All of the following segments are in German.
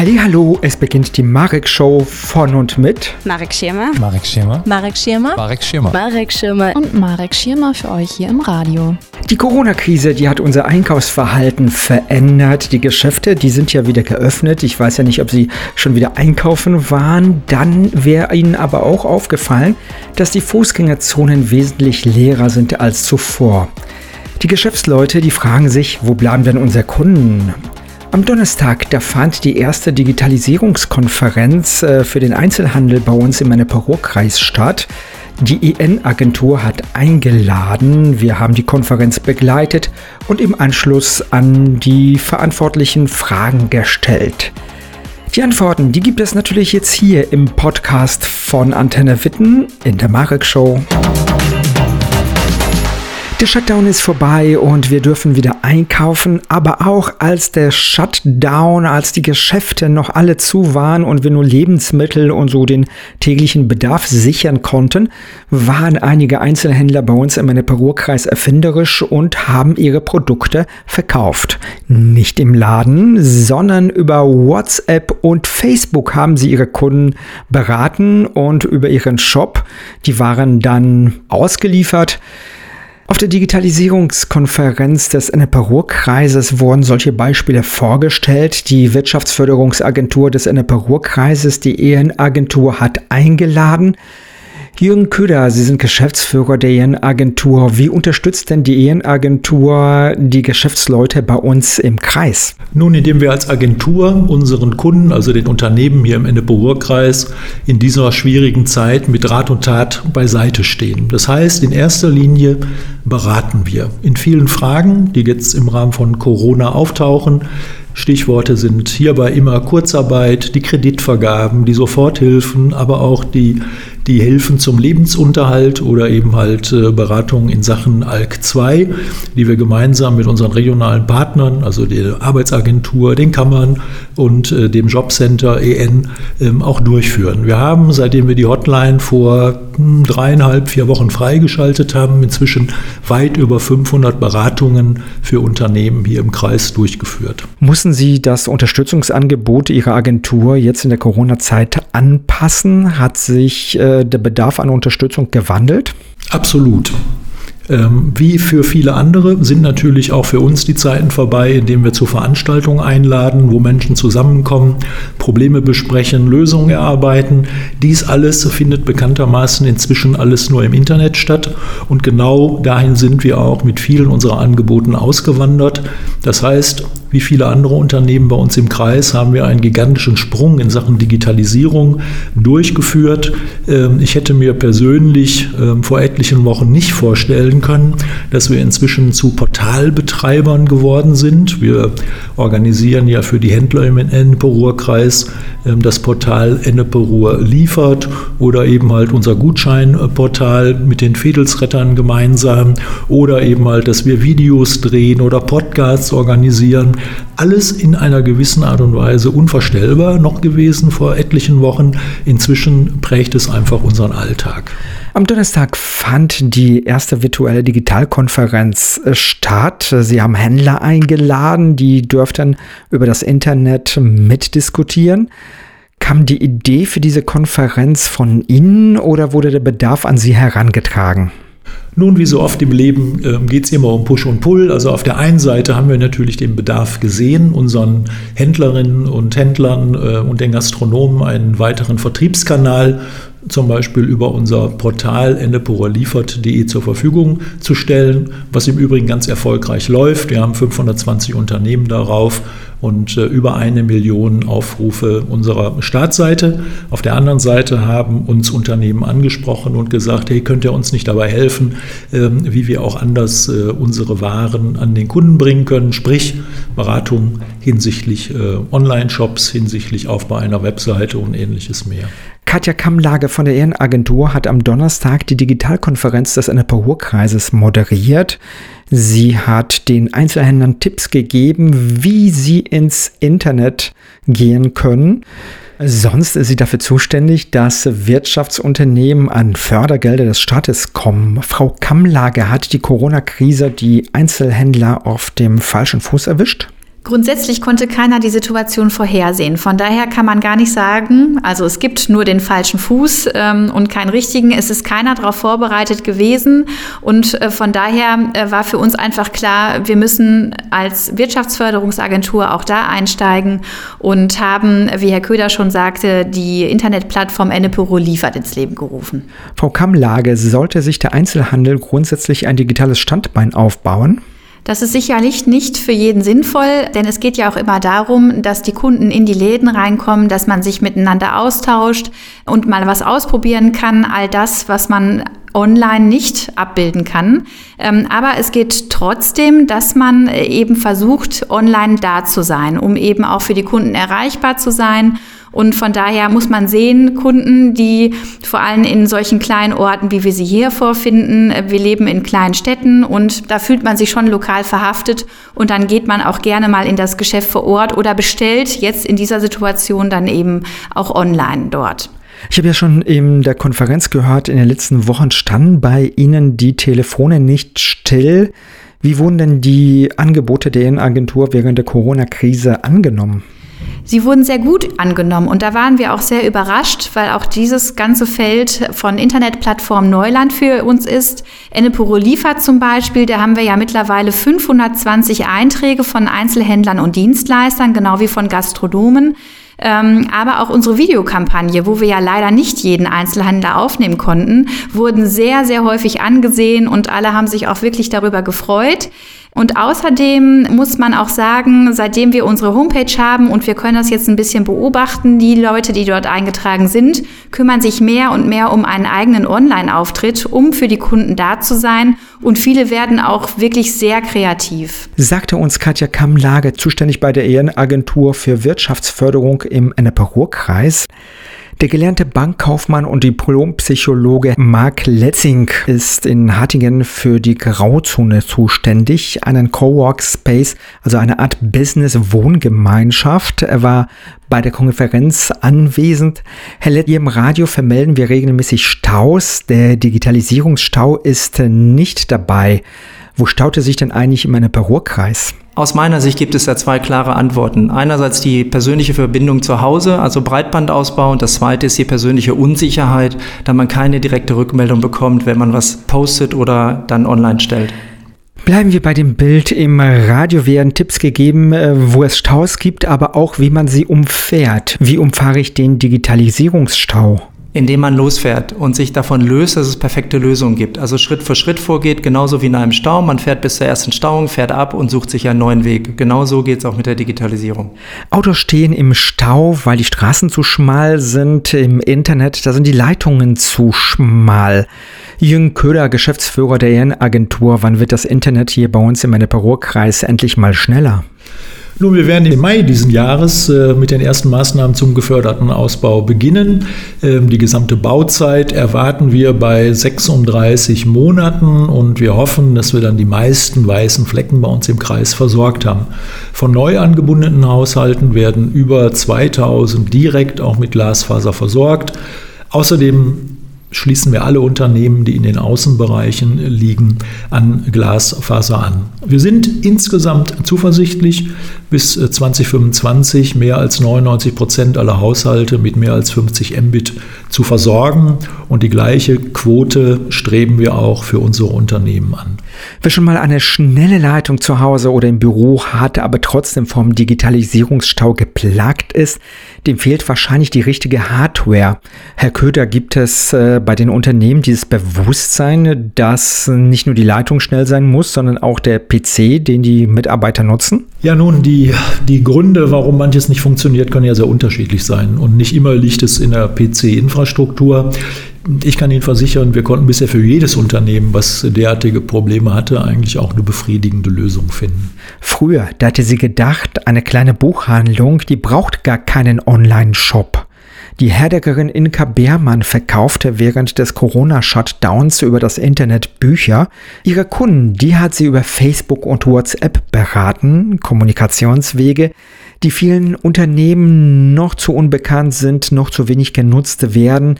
Hallo, es beginnt die Marek Show von und mit Marek Schirmer, Marek Schirmer, Marek Schirmer, Marek Schirmer, Marek Schirmer und Marek Schirmer für euch hier im Radio. Die Corona-Krise, die hat unser Einkaufsverhalten verändert. Die Geschäfte, die sind ja wieder geöffnet. Ich weiß ja nicht, ob sie schon wieder einkaufen waren. Dann wäre ihnen aber auch aufgefallen, dass die Fußgängerzonen wesentlich leerer sind als zuvor. Die Geschäftsleute, die fragen sich, wo bleiben denn unsere Kunden? Am Donnerstag, da fand die erste Digitalisierungskonferenz äh, für den Einzelhandel bei uns im Ennepe-Ruhr-Kreis statt. Die EN-Agentur hat eingeladen, wir haben die Konferenz begleitet und im Anschluss an die Verantwortlichen Fragen gestellt. Die Antworten, die gibt es natürlich jetzt hier im Podcast von Antenne Witten in der Marek Show. Der Shutdown ist vorbei und wir dürfen wieder einkaufen, aber auch als der Shutdown, als die Geschäfte noch alle zu waren und wir nur Lebensmittel und so den täglichen Bedarf sichern konnten, waren einige Einzelhändler bei uns im Ennepe-Ruhr-Kreis erfinderisch und haben ihre Produkte verkauft. Nicht im Laden, sondern über WhatsApp und Facebook haben sie ihre Kunden beraten und über ihren Shop. Die waren dann ausgeliefert. Auf der Digitalisierungskonferenz des Ennepe-Ruhr-Kreises wurden solche Beispiele vorgestellt. Die Wirtschaftsförderungsagentur des Ennepe-Ruhr-Kreises, die EN-Agentur, hat eingeladen. Jürgen Köder, Sie sind Geschäftsführer der EN-Agentur. Wie unterstützt denn die EN-Agentur die Geschäftsleute bei uns im Kreis? Nun, indem wir als Agentur unseren Kunden, also den Unternehmen hier im Ennepe-Ruhr-Kreis, in dieser schwierigen Zeit mit Rat und Tat beiseite stehen. Das heißt, in erster Linie beraten wir in vielen Fragen, die jetzt im Rahmen von Corona auftauchen. Stichworte sind hierbei immer Kurzarbeit, die Kreditvergaben, die Soforthilfen, aber auch die die Hilfen zum Lebensunterhalt oder eben halt äh, Beratungen in Sachen ALK 2, die wir gemeinsam mit unseren regionalen Partnern, also der Arbeitsagentur, den Kammern und äh, dem Jobcenter EN ähm, auch durchführen. Wir haben, seitdem wir die Hotline vor hm, dreieinhalb, vier Wochen freigeschaltet haben, inzwischen weit über 500 Beratungen für Unternehmen hier im Kreis durchgeführt. Mussten Sie das Unterstützungsangebot Ihrer Agentur jetzt in der Corona-Zeit anpassen? Hat sich äh, der Bedarf an Unterstützung gewandelt? Absolut. Ähm, wie für viele andere sind natürlich auch für uns die Zeiten vorbei, indem wir zu Veranstaltungen einladen, wo Menschen zusammenkommen, Probleme besprechen, Lösungen erarbeiten. Dies alles findet bekanntermaßen inzwischen alles nur im Internet statt und genau dahin sind wir auch mit vielen unserer Angeboten ausgewandert. Das heißt, wie viele andere Unternehmen bei uns im Kreis haben wir einen gigantischen Sprung in Sachen Digitalisierung durchgeführt. Ähm, ich hätte mir persönlich ähm, vor etlichen Wochen nicht vorstellen können, dass wir inzwischen zu Portalbetreibern geworden sind. Wir organisieren ja für die Händler im Ennepe-Ruhr-Kreis ähm, das Portal Ennepe-Ruhr liefert oder eben halt unser Gutscheinportal mit den Fedelsrettern gemeinsam oder eben halt, dass wir Videos drehen oder Podcasts organisieren alles in einer gewissen Art und Weise unvorstellbar noch gewesen vor etlichen Wochen. Inzwischen prägt es einfach unseren Alltag. Am Donnerstag fand die erste virtuelle Digitalkonferenz äh, statt. Sie haben Händler eingeladen, die dürften über das Internet mitdiskutieren. Kam die Idee für diese Konferenz von Ihnen oder wurde der Bedarf an Sie herangetragen? Nun, wie so oft im Leben äh, geht es immer um Push und Pull. Also auf der einen Seite haben wir natürlich den Bedarf gesehen, unseren Händlerinnen und Händlern äh, und den Gastronomen einen weiteren Vertriebskanal zum Beispiel über unser Portal endeporerliefert.de zur Verfügung zu stellen, was im Übrigen ganz erfolgreich läuft. Wir haben 520 Unternehmen darauf und äh, über eine Million Aufrufe unserer Startseite. Auf der anderen Seite haben uns Unternehmen angesprochen und gesagt, hey, könnt ihr uns nicht dabei helfen, äh, wie wir auch anders äh, unsere Waren an den Kunden bringen können, sprich Beratung hinsichtlich äh, Online-Shops, hinsichtlich Aufbau einer Webseite und ähnliches mehr. Katja Kammlage von der Ehrenagentur hat am Donnerstag die Digitalkonferenz des Ennepe-Ruhr-Kreises moderiert. Sie hat den Einzelhändlern Tipps gegeben, wie sie ins Internet gehen können. Sonst ist sie dafür zuständig, dass Wirtschaftsunternehmen an Fördergelder des Staates kommen. Frau Kammlage hat die Corona-Krise die Einzelhändler auf dem falschen Fuß erwischt? Grundsätzlich konnte keiner die Situation vorhersehen. Von daher kann man gar nicht sagen, also es gibt nur den falschen Fuß ähm, und keinen richtigen. Es ist keiner darauf vorbereitet gewesen. Und äh, von daher äh, war für uns einfach klar, wir müssen als Wirtschaftsförderungsagentur auch da einsteigen und haben, wie Herr Köder schon sagte, die Internetplattform Ennepuro liefert ins Leben gerufen. Frau Kammlage, sollte sich der Einzelhandel grundsätzlich ein digitales Standbein aufbauen? Das ist sicherlich nicht für jeden sinnvoll, denn es geht ja auch immer darum, dass die Kunden in die Läden reinkommen, dass man sich miteinander austauscht und mal was ausprobieren kann. All das, was man online nicht abbilden kann. Ähm, aber es geht trotzdem, dass man eben versucht, online da zu sein, um eben auch für die Kunden erreichbar zu sein und von daher muss man sehen, Kunden, die vor allem in solchen kleinen Orten, wie wir sie hier vorfinden, äh, wir leben in kleinen Städten und da fühlt man sich schon lokal verhaftet und dann geht man auch gerne mal in das Geschäft vor Ort oder bestellt jetzt in dieser Situation dann eben auch online dort. Ich habe ja schon in der Konferenz gehört, in den letzten Wochen standen bei Ihnen die Telefone nicht still. Wie wurden denn die Angebote der Agentur während der Corona-Krise angenommen? Sie wurden sehr gut angenommen und da waren wir auch sehr überrascht, weil auch dieses ganze Feld von Internetplattformen Neuland für uns ist. Ennepuro liefert zum Beispiel, da haben wir ja mittlerweile 520 Einträge von Einzelhändlern und Dienstleistern, genau wie von Gastronomen. Ähm, aber auch unsere Videokampagne, wo wir ja leider nicht jeden Einzelhandel aufnehmen konnten, wurden sehr, sehr häufig angesehen und alle haben sich auch wirklich darüber gefreut. Und außerdem muss man auch sagen, seitdem wir unsere Homepage haben und wir können das jetzt ein bisschen beobachten, die Leute, die dort eingetragen sind, kümmern sich mehr und mehr um einen eigenen Online-Auftritt, um für die Kunden da zu sein. Und viele werden auch wirklich sehr kreativ. Sagte uns Katja Kammlage, zuständig bei der Ehrenagentur für Wirtschaftsförderung im Ennepe-Ruhr-Kreis. Der gelernte Bankkaufmann und Diplompsychologe Mark Letzing ist in Hattingen für die Grauzone zuständig, einen Cowork Space, also eine Art Business-Wohngemeinschaft. Er war bei der Konferenz anwesend. Herr Lett, hier im Radio vermelden wir regelmäßig Staus. Der Digitalisierungsstau ist nicht dabei. Wo staute sich denn eigentlich in meinem Ruhrkreis? Aus meiner Sicht gibt es da zwei klare Antworten. Einerseits die persönliche Verbindung zu Hause, also Breitbandausbau, und das zweite ist die persönliche Unsicherheit, da man keine direkte Rückmeldung bekommt, wenn man was postet oder dann online stellt. Bleiben wir bei dem Bild. Im Radio werden Tipps gegeben, äh, wo es Staus gibt, aber auch wie man sie umfährt. Wie umfahre ich den Digitalisierungsstau? Indem man losfährt und sich davon löst, dass es perfekte Lösungen gibt. Also Schritt für Schritt vorgeht, genauso wie in einem Stau. Man fährt bis zur ersten Stauung, fährt ab und sucht sich einen neuen Weg. Genauso geht es auch mit der Digitalisierung. Autos stehen im Stau, weil die Straßen zu schmal sind. Im Internet, da sind die Leitungen zu schmal. Jürgen Köder, Geschäftsführer der EN-Agentur, wann wird das Internet hier bei uns im Ennepe-Ruhr-Kreis endlich mal schneller? Nun, wir werden im Mai diesen Jahres äh, mit den ersten Maßnahmen zum geförderten Ausbau beginnen. Ähm, die gesamte Bauzeit erwarten wir bei 36 Monaten und wir hoffen, dass wir dann die meisten weißen Flecken bei uns im Kreis versorgt haben. Von neu angebundenen Haushalten werden über 2000 direkt auch mit Glasfaser versorgt. Außerdem schließen wir alle Unternehmen, die in den Außenbereichen liegen, an Glasfaser an. Wir sind insgesamt zuversichtlich, bis 2025 äh, mehr als 99 Prozent aller Haushalte mit mehr als 50 Mbit zu versorgen. Und die gleiche Quote streben wir auch für unsere Unternehmen an. Wer schon mal eine schnelle Leitung zu Hause oder im Büro hatte, aber trotzdem vom Digitalisierungsstau geplagt ist, dem fehlt wahrscheinlich die richtige Hardware. Herr Köder, gibt es äh, bei den Unternehmen dieses Bewusstsein, dass nicht nur die Leitung schnell sein muss, sondern auch der PC, den die Mitarbeiter nutzen? Ja, nun, die, die Gründe, warum manches nicht funktioniert, können ja sehr unterschiedlich sein. Und nicht immer liegt es in der PC-Infrastruktur. Ich kann Ihnen versichern, wir konnten bisher für jedes Unternehmen, was derartige Probleme hatte, eigentlich auch eine befriedigende Lösung finden. Früher, da hatte sie gedacht, eine kleine Buchhandlung, die braucht gar keinen Online-Shop. Die Herdeckerin Inka Beermann verkaufte während des Corona-Shutdowns über das Internet Bücher. Ihre Kunden, die hat sie über Facebook und WhatsApp beraten, Kommunikationswege, die vielen Unternehmen noch zu unbekannt sind, noch zu wenig genutzt werden.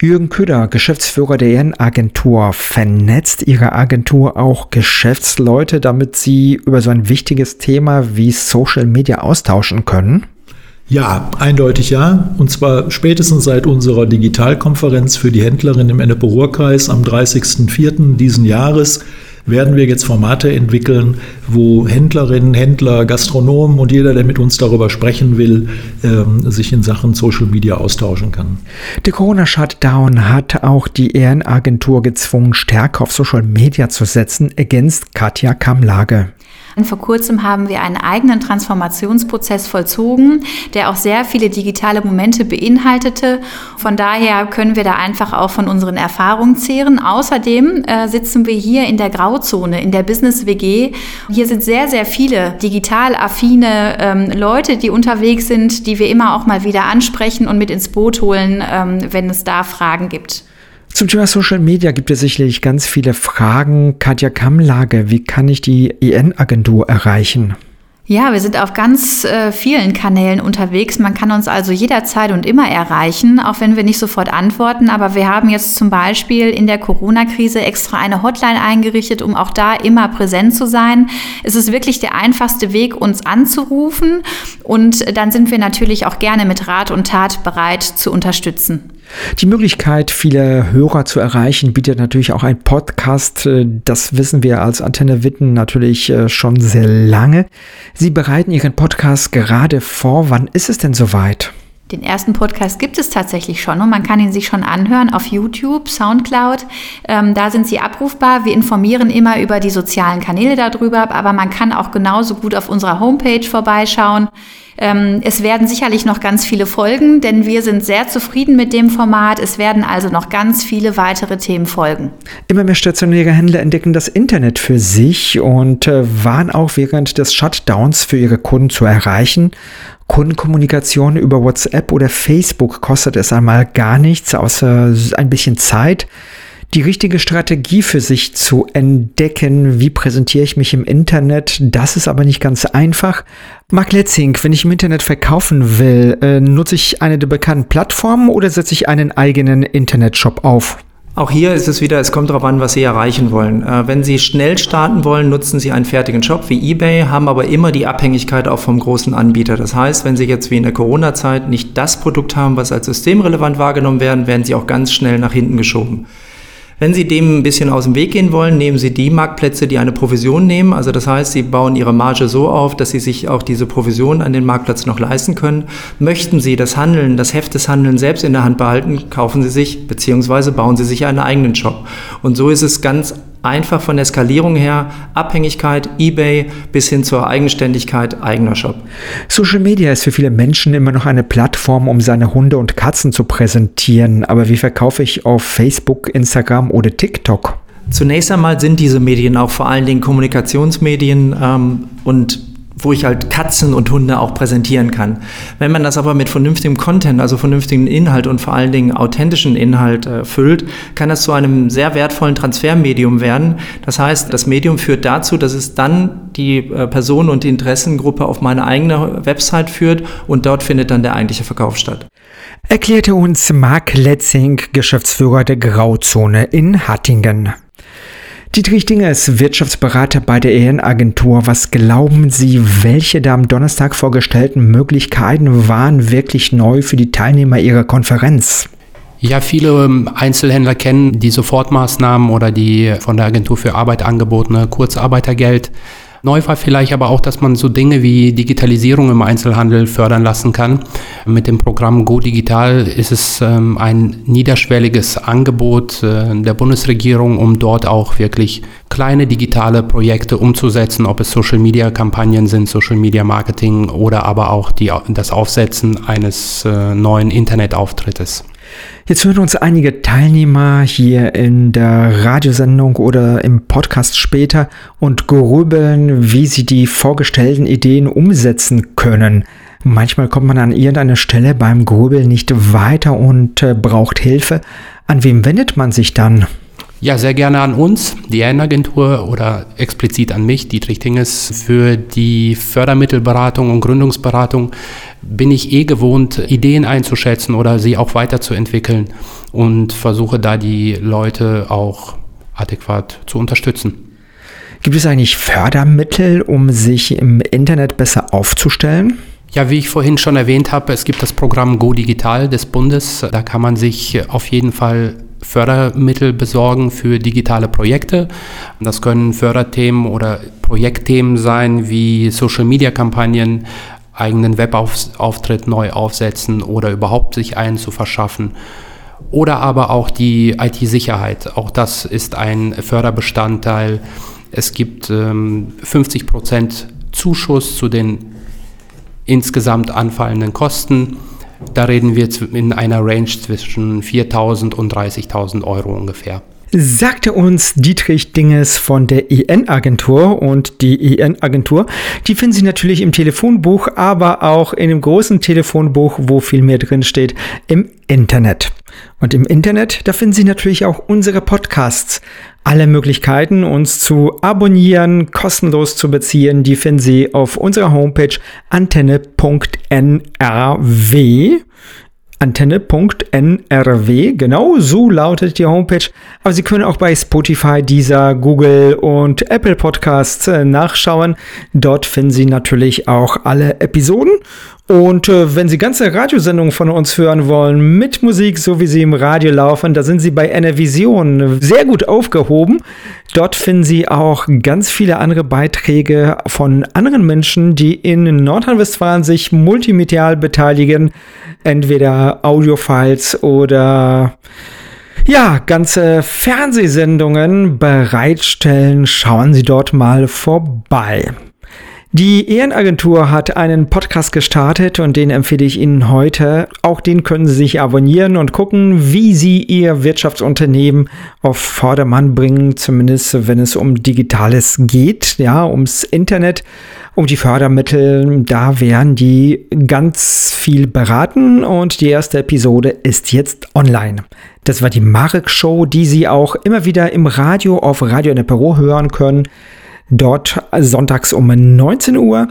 Jürgen Köder, Geschäftsführer der EN-Agentur, vernetzt Ihre Agentur auch Geschäftsleute, damit sie über so ein wichtiges Thema wie Social Media austauschen können? Ja, eindeutig ja. Und zwar spätestens seit unserer Digitalkonferenz für die Händlerinnen im Ennepe-Ruhr-Kreis am 30.04. diesen Jahres werden wir jetzt Formate entwickeln, wo Händlerinnen, Händler, Gastronomen und jeder, der mit uns darüber sprechen will, ähm, sich in Sachen Social Media austauschen kann. Der Corona-Shutdown hat auch die Ehrenagentur gezwungen, stärker auf Social Media zu setzen, ergänzt Katja Kamlage. Vor kurzem haben wir einen eigenen Transformationsprozess vollzogen, der auch sehr viele digitale Momente beinhaltete. Von daher können wir da einfach auch von unseren Erfahrungen zehren. Außerdem äh, sitzen wir hier in der Grauzone, in der Business WG. Hier sind sehr, sehr viele digital affine ähm, Leute, die unterwegs sind, die wir immer auch mal wieder ansprechen und mit ins Boot holen, ähm, wenn es da Fragen gibt. Zum Thema Social Media gibt es sicherlich ganz viele Fragen. Katja Kammlage, wie kann ich die EN-Agentur erreichen? Ja, wir sind auf ganz äh, vielen Kanälen unterwegs. Man kann uns also jederzeit und immer erreichen, auch wenn wir nicht sofort antworten. Aber wir haben jetzt zum Beispiel in der Corona-Krise extra eine Hotline eingerichtet, um auch da immer präsent zu sein. Es ist wirklich der einfachste Weg, uns anzurufen. Und dann sind wir natürlich auch gerne mit Rat und Tat bereit zu unterstützen. Die Möglichkeit, viele Hörer zu erreichen, bietet natürlich auch ein Podcast. Das wissen wir als Antenne Witten natürlich äh, schon sehr lange. Sie bereiten Ihren Podcast gerade vor. Wann ist es denn soweit? Den ersten Podcast gibt es tatsächlich schon und man kann ihn sich schon anhören auf YouTube, Soundcloud. Ähm, da sind sie abrufbar. Wir informieren immer über die sozialen Kanäle darüber, aber man kann auch genauso gut auf unserer Homepage vorbeischauen. Ähm, es werden sicherlich noch ganz viele folgen, denn wir sind sehr zufrieden mit dem Format. Es werden also noch ganz viele weitere Themen folgen. Immer mehr stationäre Händler entdecken das Internet für sich und äh, waren auch während des Shutdowns für ihre Kunden zu erreichen. Kundenkommunikation über WhatsApp oder Facebook kostet es einmal gar nichts, außer ein bisschen Zeit. Die richtige Strategie für sich zu entdecken, wie präsentiere ich mich im Internet, das ist aber nicht ganz einfach. Mark Letzing, wenn ich im Internet verkaufen will, äh, nutze ich eine der bekannten Plattformen oder setze ich einen eigenen Internetshop auf? Auch hier ist es wieder, es kommt darauf an, was Sie erreichen wollen. Äh, wenn Sie schnell starten wollen, nutzen Sie einen fertigen Shop wie eBay, haben aber immer die Abhängigkeit auch vom großen Anbieter. Das heißt, wenn Sie jetzt wie in der Corona-Zeit nicht das Produkt haben, was als systemrelevant wahrgenommen werden, werden Sie auch ganz schnell nach hinten geschoben. Wenn Sie dem ein bisschen aus dem Weg gehen wollen, nehmen Sie die Marktplätze, die eine Provision nehmen. Also das heißt, Sie bauen Ihre Marge so auf, dass Sie sich auch diese Provision an den Marktplatz noch leisten können. Möchten Sie das Handeln, das Heft des Handelns selbst in der Hand behalten, kaufen Sie sich bzw. bauen Sie sich einen eigenen Shop. Und so ist es ganz einfach von der Skalierung her, Abhängigkeit, eBay bis hin zur Eigenständigkeit, eigener Shop. Social Media ist für viele Menschen immer noch eine Plattform, um seine Hunde und Katzen zu präsentieren. Aber wie verkaufe ich auf Facebook, Instagram oder TikTok? Zunächst einmal sind diese Medien auch vor allen Dingen Kommunikationsmedien ähm, und wo ich halt Katzen und Hunde auch präsentieren kann. Wenn man das aber mit vernünftigem Content, also vernünftigen Inhalt und vor allen Dingen authentischen Inhalt äh, füllt, kann das zu einem sehr wertvollen Transfermedium werden. Das heißt, das Medium führt dazu, dass es dann die äh, Person und die Interessengruppe auf meine eigene Website führt und dort findet dann der eigentliche Verkauf statt. Erklärte uns Mark Letzing, Geschäftsführer der Grauzone in Hattingen. Dietrich Dinger ist Wirtschaftsberater bei der EN-Agentur. Was glauben Sie, welche der am Donnerstag vorgestellten Möglichkeiten waren wirklich neu für die Teilnehmer Ihrer Konferenz? Ja, viele ähm, Einzelhändler kennen die Sofortmaßnahmen oder die von der Agentur für Arbeit angebotene Kurzarbeitergeld. Neu war vielleicht aber auch, dass man so Dinge wie Digitalisierung im Einzelhandel fördern lassen kann. Mit dem Programm Go Digital ist es ähm, ein niederschwelliges Angebot äh, der Bundesregierung, um dort auch wirklich kleine digitale Projekte umzusetzen, ob es Social Media Kampagnen sind, Social Media Marketing oder aber auch die, das Aufsetzen eines äh, neuen Internetauftrittes. Jetzt hören uns einige Teilnehmer hier in der Radiosendung oder im Podcast später und grübeln, wie sie die vorgestellten Ideen umsetzen können. Manchmal kommt man an irgendeiner Stelle beim Grübeln nicht weiter und äh, braucht Hilfe. An wem wendet man sich dann? Ja, sehr gerne an uns, die EN-Agentur oder explizit an mich, Dietrich Tinges, für die Fördermittelberatung und Gründungsberatung bin ich eh gewohnt, Ideen einzuschätzen oder sie auch weiterzuentwickeln und versuche da die Leute auch adäquat zu unterstützen. Gibt es eigentlich Fördermittel, um sich im Internet besser aufzustellen? Ja, wie ich vorhin schon erwähnt habe, es gibt das Programm Go Digital des Bundes. Da kann man sich auf jeden Fall Fördermittel besorgen für digitale Projekte. Das können Förderthemen oder Projektthemen sein wie Social-Media-Kampagnen, eigenen Webauftritt neu aufsetzen oder überhaupt sich einen zu verschaffen. Oder aber auch die IT-Sicherheit. Auch das ist ein Förderbestandteil. Es gibt ähm, 50 Prozent Zuschuss zu den insgesamt anfallenden Kosten. Da reden wir in einer Range zwischen 4.000 und 30.000 Euro ungefähr sagte uns Dietrich Dinges von der EN-Agentur. Und die EN-Agentur, die finden Sie natürlich im Telefonbuch, aber auch in dem großen Telefonbuch, wo viel mehr drin steht, im Internet. Und im Internet, da finden Sie natürlich auch unsere Podcasts. Alle Möglichkeiten, uns zu abonnieren, kostenlos zu beziehen, die finden Sie auf unserer Homepage antenne.nrw antenne.nrw. Genau so lautet die Homepage. Aber Sie können auch bei Spotify, Deezer, Google und Apple Podcasts äh, nachschauen. Dort finden Sie natürlich auch alle Episoden. Und äh, wenn Sie ganze Radiosendungen von uns hören wollen, mit Musik, so wie sie im Radio laufen, da sind Sie bei Enervision sehr gut aufgehoben. Dort finden Sie auch ganz viele andere Beiträge von anderen Menschen, die in Nordrhein-Westfalen sich multimedial beteiligen. Entweder Audiofiles oder ja, ganze Fernsehsendungen bereitstellen. Schauen Sie dort mal vorbei. Die Ehrenagentur hat einen Podcast gestartet und den empfehle ich Ihnen heute. Auch den können Sie sich abonnieren und gucken, wie Sie Ihr Wirtschaftsunternehmen auf Vordermann bringen, zumindest wenn es um Digitales geht, ja, ums Internet, um die Fördermittel. Da werden die ganz viel beraten und die erste Episode ist jetzt online. Das war die Marek Show, die Sie auch immer wieder im Radio auf Radio in der Büro hören können dort sonntags um 19 Uhr.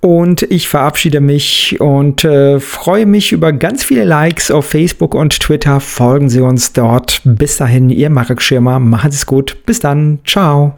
Und ich verabschiede mich und äh, freue mich über ganz viele Likes auf Facebook und Twitter. Folgen Sie uns dort. Bis dahin, Ihr Marek Schirmer. Machen Sie es gut. Bis dann. Ciao.